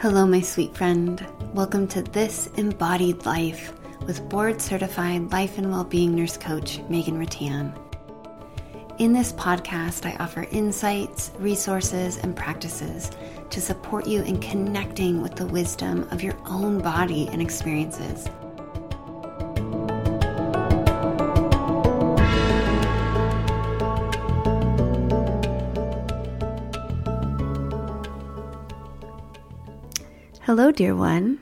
Hello, my sweet friend. Welcome to This Embodied Life with board certified life and well-being nurse coach Meghan Rattan. In this podcast, I offer insights, resources, and practices to support you in connecting with the wisdom of your own body and experiences. Hello, dear one.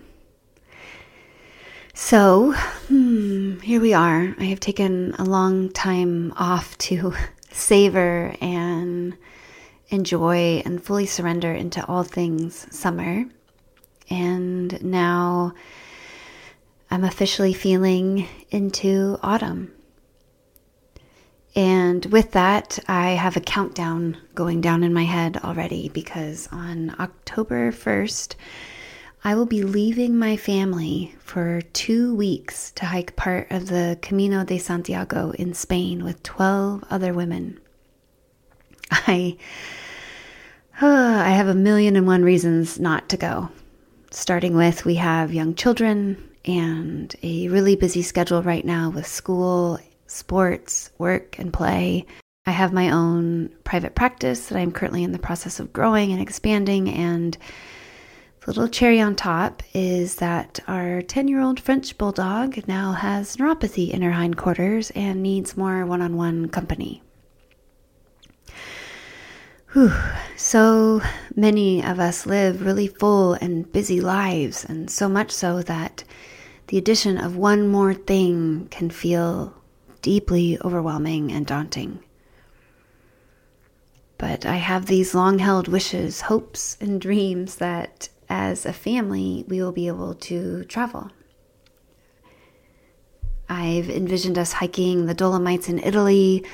So, hmm, here we are. I have taken a long time off to savor and enjoy and fully surrender into all things summer. And now I'm officially feeling into autumn. And with that, I have a countdown going down in my head already because on October 1st, I will be leaving my family for two weeks to hike part of the Camino de Santiago in Spain with 12 other women. I, I have a million and one reasons not to go. Starting with, we have young children and a really busy schedule right now with school, sports, work, and play. I have my own private practice that I'm currently in the process of growing and expanding, and the little cherry on top is that our 10 year old French bulldog now has neuropathy in her hindquarters and needs more one on one company. Whew. So many of us live really full and busy lives, and so much so that the addition of one more thing can feel deeply overwhelming and daunting. But I have these long held wishes, hopes, and dreams that as a family, we will be able to travel. I've envisioned us hiking the Dolomites in Italy,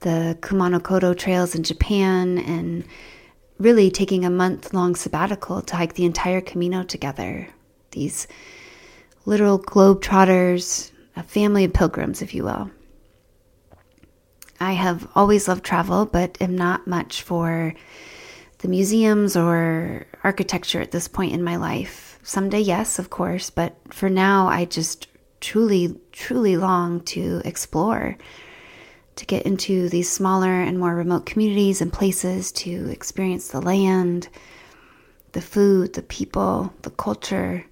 the Kumano Kodo trails in Japan, and really taking a month long sabbatical to hike the entire Camino together. These literal globetrotters, a family of pilgrims, if you will. I have always loved travel, but am not much for the museums or architecture at this point in my life. Someday, yes, of course, but for now, I just truly, truly long to explore, to get into these smaller and more remote communities and places, to experience the land, the food, the people, the culture,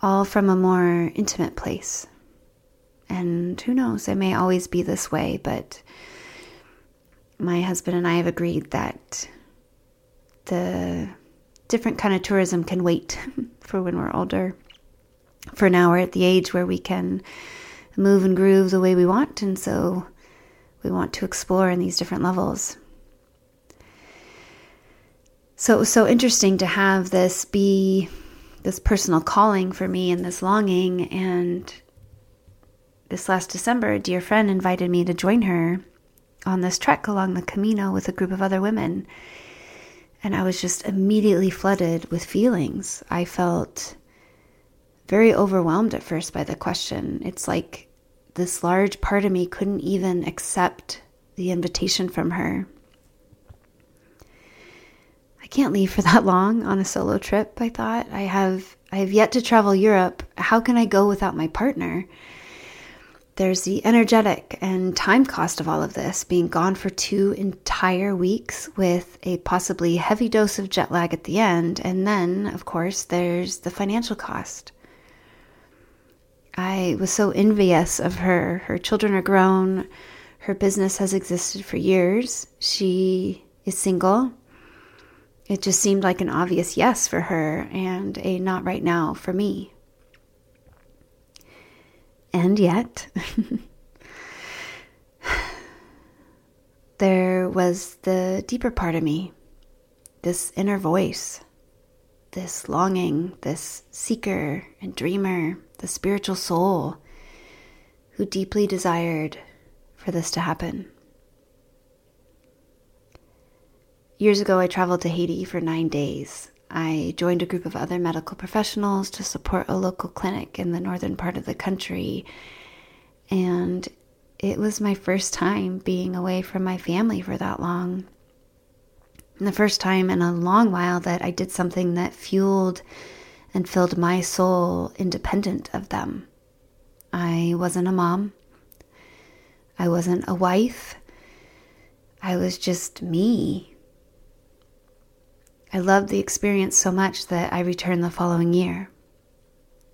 all from a more intimate place. And who knows, I may always be this way, but my husband and I have agreed that the different kind of tourism can wait for when we're older. For now, we're at the age where we can move and groove the way we want, and so we want to explore in these different levels. So it was so interesting to have this be this personal calling for me and this longing. And this last December, a dear friend invited me to join her on this trek along the Camino with a group of other women. And I was just immediately flooded with feelings. I felt very overwhelmed at first by the question. It's like this large part of me couldn't even accept the invitation from her. I can't leave for that long on a solo trip, I thought. I have I have yet to travel Europe. How can I go without my partner? There's the energetic and time cost of all of this, being gone for two entire weeks with a possibly heavy dose of jet lag at the end. And then, of course, there's the financial cost. I was so envious of her. Her children are grown, her business has existed for years. She is single. It just seemed like an obvious yes for her and a not right now for me. And yet, there was the deeper part of me, this inner voice, this longing, this seeker and dreamer, the spiritual soul who deeply desired for this to happen. Years ago, I traveled to Haiti for nine days I joined a group of other medical professionals to support a local clinic in the northern part of the country. And it was my first time being away from my family for that long. And the first time in a long while that I did something that fueled and filled my soul independent of them. I wasn't a mom. I wasn't a wife. I was just me. I loved the experience so much that I returned the following year.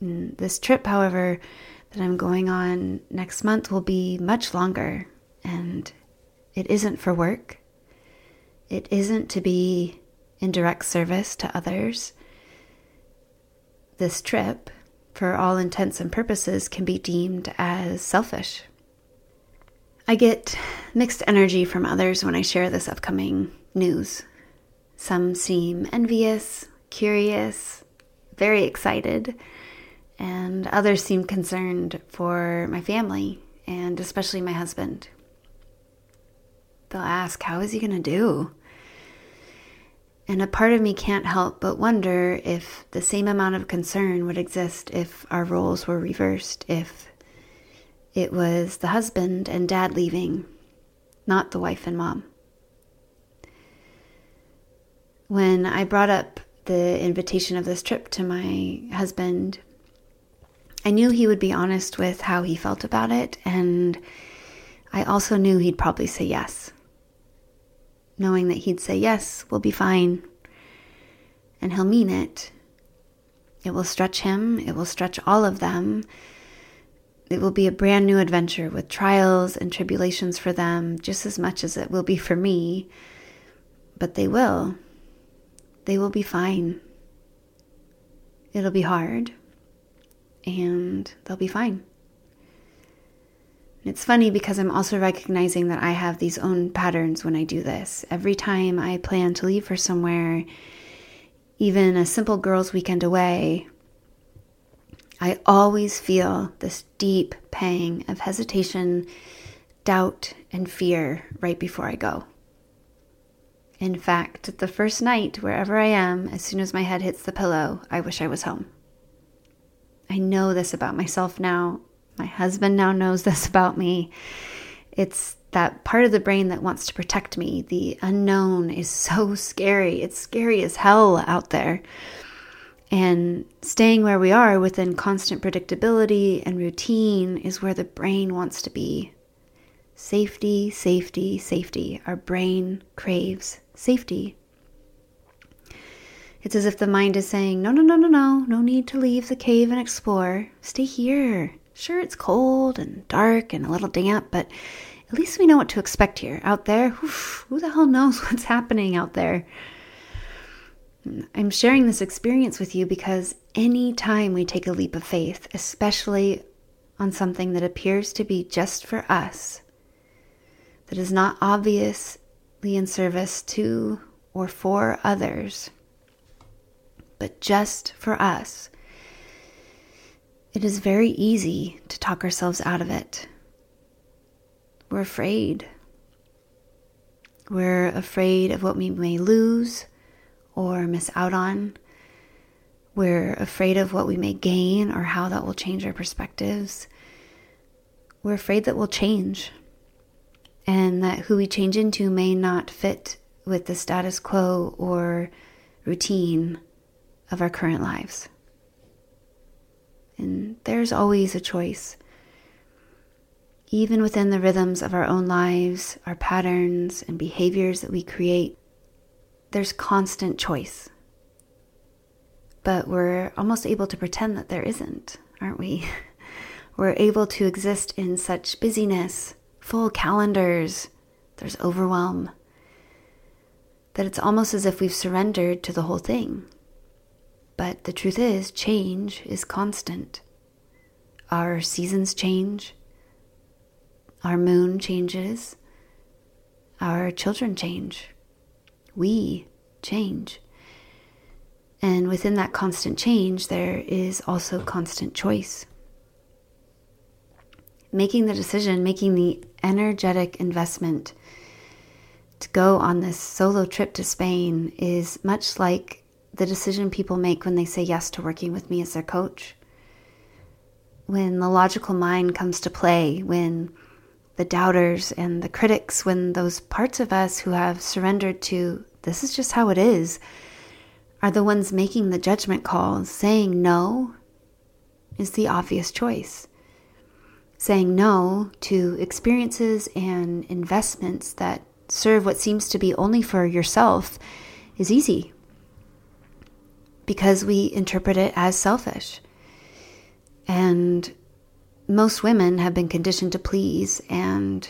And this trip, however, that I'm going on next month will be much longer, and it isn't for work. It isn't to be in direct service to others. This trip, for all intents and purposes, can be deemed as selfish. I get mixed energy from others when I share this upcoming news. Some seem envious, curious, very excited, and others seem concerned for my family and especially my husband. They'll ask, How is he going to do? And a part of me can't help but wonder if the same amount of concern would exist if our roles were reversed, if it was the husband and dad leaving, not the wife and mom. When I brought up the invitation of this trip to my husband, I knew he would be honest with how he felt about it, and I also knew he'd probably say yes. Knowing that he'd say yes, we'll be fine, and he'll mean it. It will stretch him, it will stretch all of them. It will be a brand new adventure with trials and tribulations for them, just as much as it will be for me. But they will. They will be fine. It'll be hard and they'll be fine. It's funny because I'm also recognizing that I have these own patterns when I do this. Every time I plan to leave for somewhere, even a simple girls' weekend away, I always feel this deep pang of hesitation, doubt, and fear right before I go. In fact, the first night, wherever I am, as soon as my head hits the pillow, I wish I was home. I know this about myself now. My husband now knows this about me. It's that part of the brain that wants to protect me. The unknown is so scary. It's scary as hell out there. And staying where we are within constant predictability and routine is where the brain wants to be. Safety, safety, safety. Our brain craves safety. It's as if the mind is saying, No, no, no, no, no, no need to leave the cave and explore. Stay here. Sure, it's cold and dark and a little damp, but at least we know what to expect here. Out there, oof, who the hell knows what's happening out there? I'm sharing this experience with you because any time we take a leap of faith, especially on something that appears to be just for us, that is not obviously in service to or for others, but just for us. It is very easy to talk ourselves out of it. We're afraid. We're afraid of what we may lose or miss out on. We're afraid of what we may gain or how that will change our perspectives. We're afraid that we'll change and that who we change into may not fit with the status quo or routine of our current lives. And there's always a choice. Even within the rhythms of our own lives, our patterns and behaviors that we create, there's constant choice. But we're almost able to pretend that there isn't, aren't we? We're able to exist in such busyness, full calendars, there's overwhelm, that it's almost as if we've surrendered to the whole thing. But the truth is, change is constant. Our seasons change, our moon changes, our children change, we change. And within that constant change, there is also constant choice. Making the decision, making the energetic investment to go on this solo trip to Spain is much like the decision people make when they say yes to working with me as their coach. When the logical mind comes to play, when the doubters and the critics, when those parts of us who have surrendered to this is just how it is, are the ones making the judgment call. Saying no is the obvious choice. Saying no to experiences and investments that serve what seems to be only for yourself is easy because we interpret it as selfish. And most women have been conditioned to please and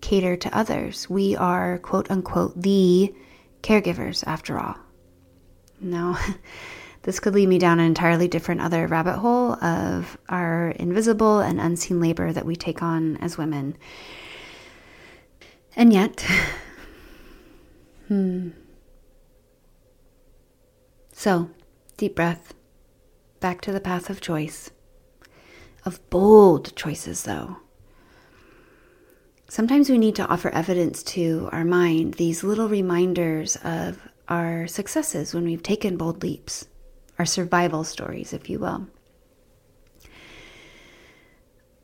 cater to others. We are, quote unquote, the caregivers after all. Now, this could lead me down an entirely different other rabbit hole of our invisible and unseen labor that we take on as women. And yet, hmm. So, deep breath, back to the path of choice. Of bold choices, though. Sometimes we need to offer evidence to our mind, these little reminders of our successes when we've taken bold leaps, our survival stories, if you will.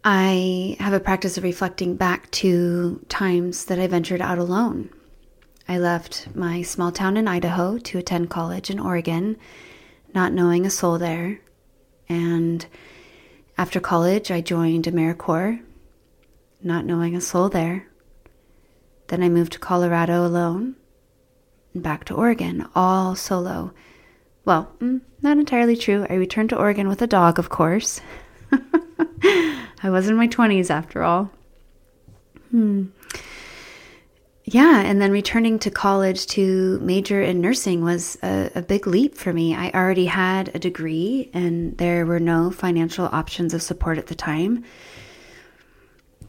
I have a practice of reflecting back to times that I ventured out alone. I left my small town in Idaho to attend college in Oregon, not knowing a soul there. And after college, I joined AmeriCorps, not knowing a soul there. Then I moved to Colorado alone and back to Oregon, all solo. Well, mm, not entirely true. I returned to Oregon with a dog, of course. I was in my 20s after all. Hmm. Yeah, and then returning to college to major in nursing was a, a, big leap for me. I already had a degree, and there were no financial options of support at the time.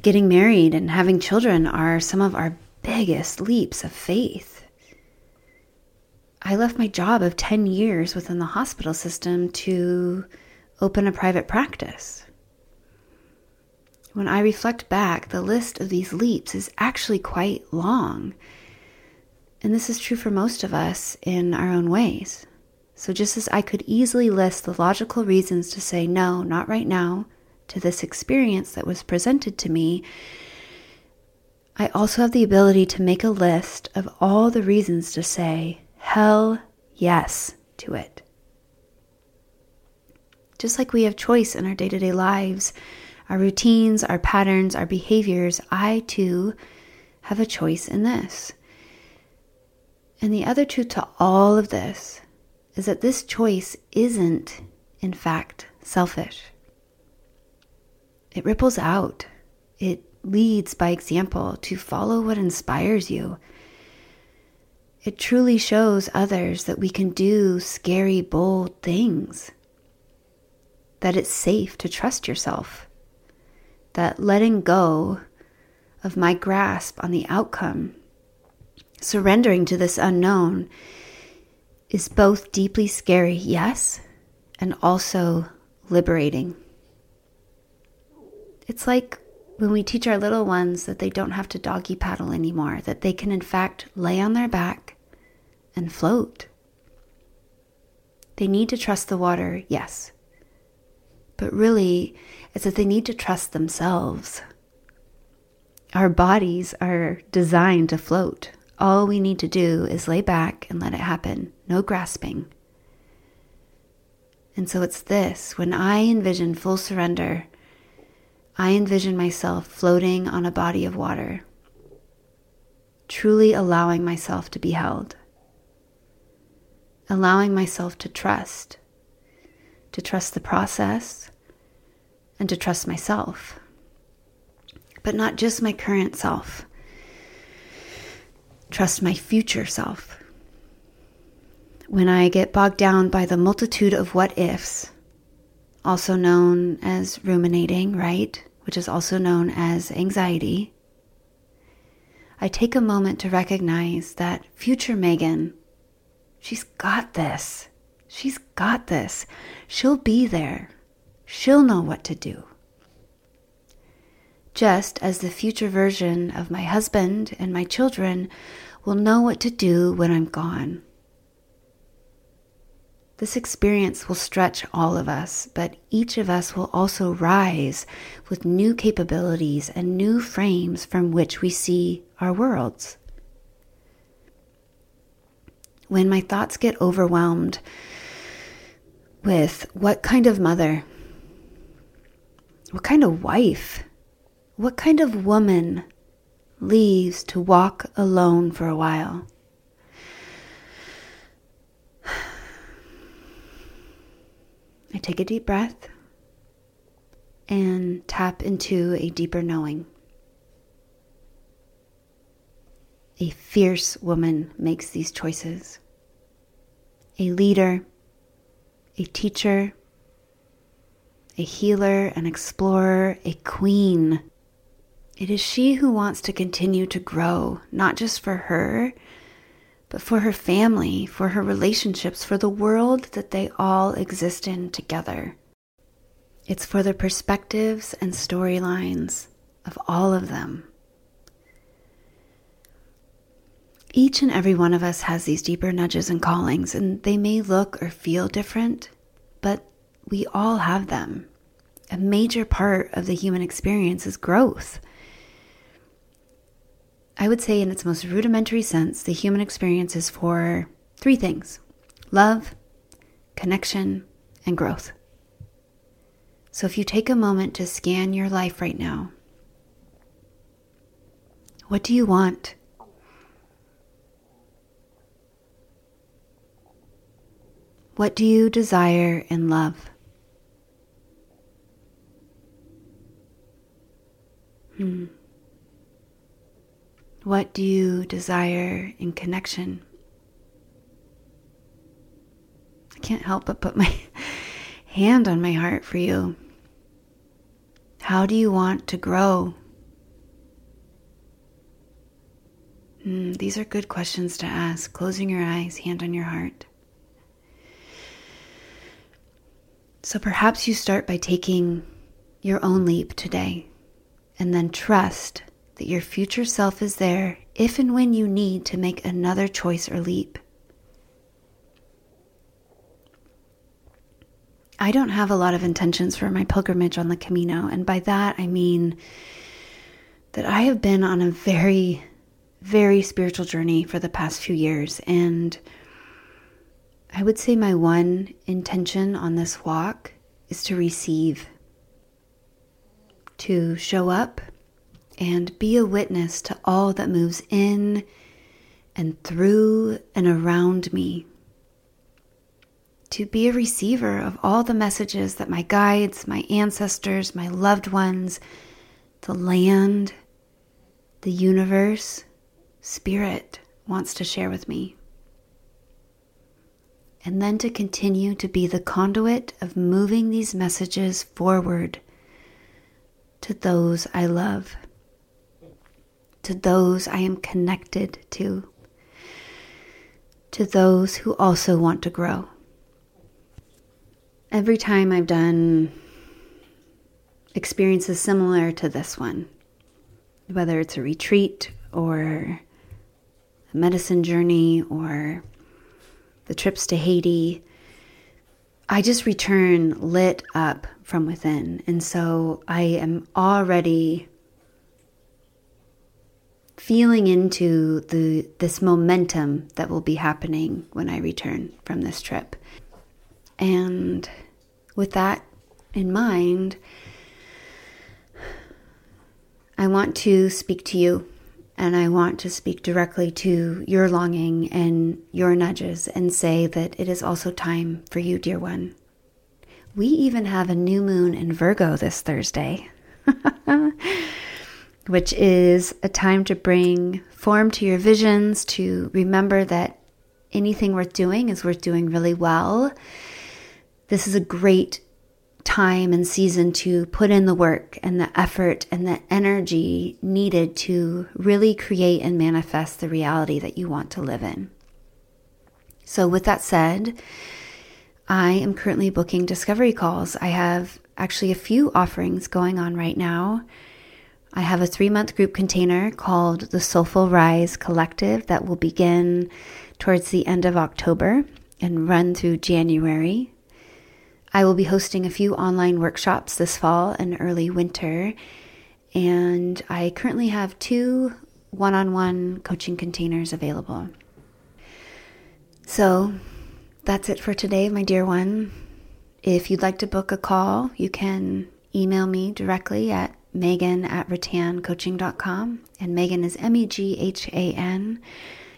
Getting married and having children are some of our biggest leaps of faith. I left my job of 10 years within the hospital system to open a private practice. When I reflect back, the list of these leaps is actually quite long. And this is true for most of us in our own ways. So, just as I could easily list the logical reasons to say no, not right now, to this experience that was presented to me, I also have the ability to make a list of all the reasons to say hell yes to it. Just like we have choice in our day to day lives our routines, our patterns, our behaviors, I too have a choice in this. And the other truth to all of this is that this choice isn't, in fact, selfish. It ripples out, it leads by example to follow what inspires you. It truly shows others that we can do scary, bold things, that it's safe to trust yourself that letting go of my grasp on the outcome, surrendering to this unknown, is both deeply scary, yes, and also liberating. It's like when we teach our little ones that they don't have to doggy paddle anymore, that they can, in fact, lay on their back and float. They need to trust the water, yes. But really, it's that they need to trust themselves. Our bodies are designed to float. All we need to do is lay back and let it happen, no grasping. And so it's this when I envision full surrender, I envision myself floating on a body of water, truly allowing myself to be held, allowing myself to trust, to trust the process, and to trust myself. But not just my current self. Trust my future self. When I get bogged down by the multitude of what ifs, also known as ruminating, right? Which is also known as anxiety. I take a moment to recognize that future Meghan, she's got this. She's got this. She'll be there. She'll know what to do. Just as the future version of my husband and my children will know what to do when I'm gone. This experience will stretch all of us, but each of us will also rise with new capabilities and new frames from which we see our worlds. when my thoughts get overwhelmed with what kind of mother, what kind of wife, what kind of woman leaves to walk alone for a while. I take a deep breath and tap into a deeper knowing. A fierce woman makes these choices. A leader, a teacher, a healer, an explorer, a queen. It is she who wants to continue to grow, not just for her, but for her family, for her relationships, for the world that they all exist in together. It's for the perspectives and storylines of all of them. Each and every one of us has these deeper nudges and callings, and they may look or feel different, but we all have them. A major part of the human experience is growth. I would say, in its most rudimentary sense, the human experience is for three things love, connection, and growth. So if you take a moment to scan your life right now, what do you want? What do you desire in love? Hmm. What do you desire in connection? I can't help but put my hand on my heart for you. How do you want to grow? Hmm, these are good questions to ask. Closing your eyes, hand on your heart. So perhaps you start by taking your own leap today and then trust that your future self is there if and when you need to make another choice or leap. I don't have a lot of intentions for my pilgrimage on the Camino, and by that I mean that I have been on a very, very spiritual journey for the past few years, and I would say my one intention on this walk is to receive, to show up and be a witness to all that moves in and through and around me. To be a receiver of all the messages that my guides, my ancestors, my loved ones, the land, the universe, spirit wants to share with me and then to continue to be the conduit of moving these messages forward to those I love, to those I am connected to, to those who also want to grow. Every time I've done experiences similar to this one, whether it's a retreat or a medicine journey or the trips to Haiti, I just return lit up from within. And so I am already feeling into the this momentum that will be happening when I return from this trip. And with that in mind, I want to speak to you and I want to speak directly to your longing and your nudges and say that it is also time for you, dear one. We even have a new moon in Virgo this Thursday, which is a time to bring form to your visions, to remember that anything worth doing is worth doing really well. This is a great time and season to put in the work and the effort and the energy needed to really create and manifest the reality that you want to live in. So, with that said, I am currently booking discovery calls. I have actually a few offerings going on right now. I have a three month group container called the Soulful Rise Collective that will begin towards the end of October and run through January. I will be hosting a few online workshops this fall and early winter. And I currently have two one on one coaching containers available. So that's it for today, my dear one. If you'd like to book a call, you can email me directly at meghan at rattancoaching.com. And Meghan is M E G H A N.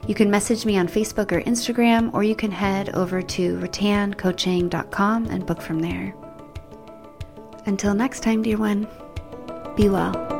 You can message me on Facebook or Instagram, or you can head over to rattancoaching.com and book from there. Until next time, dear one, be well.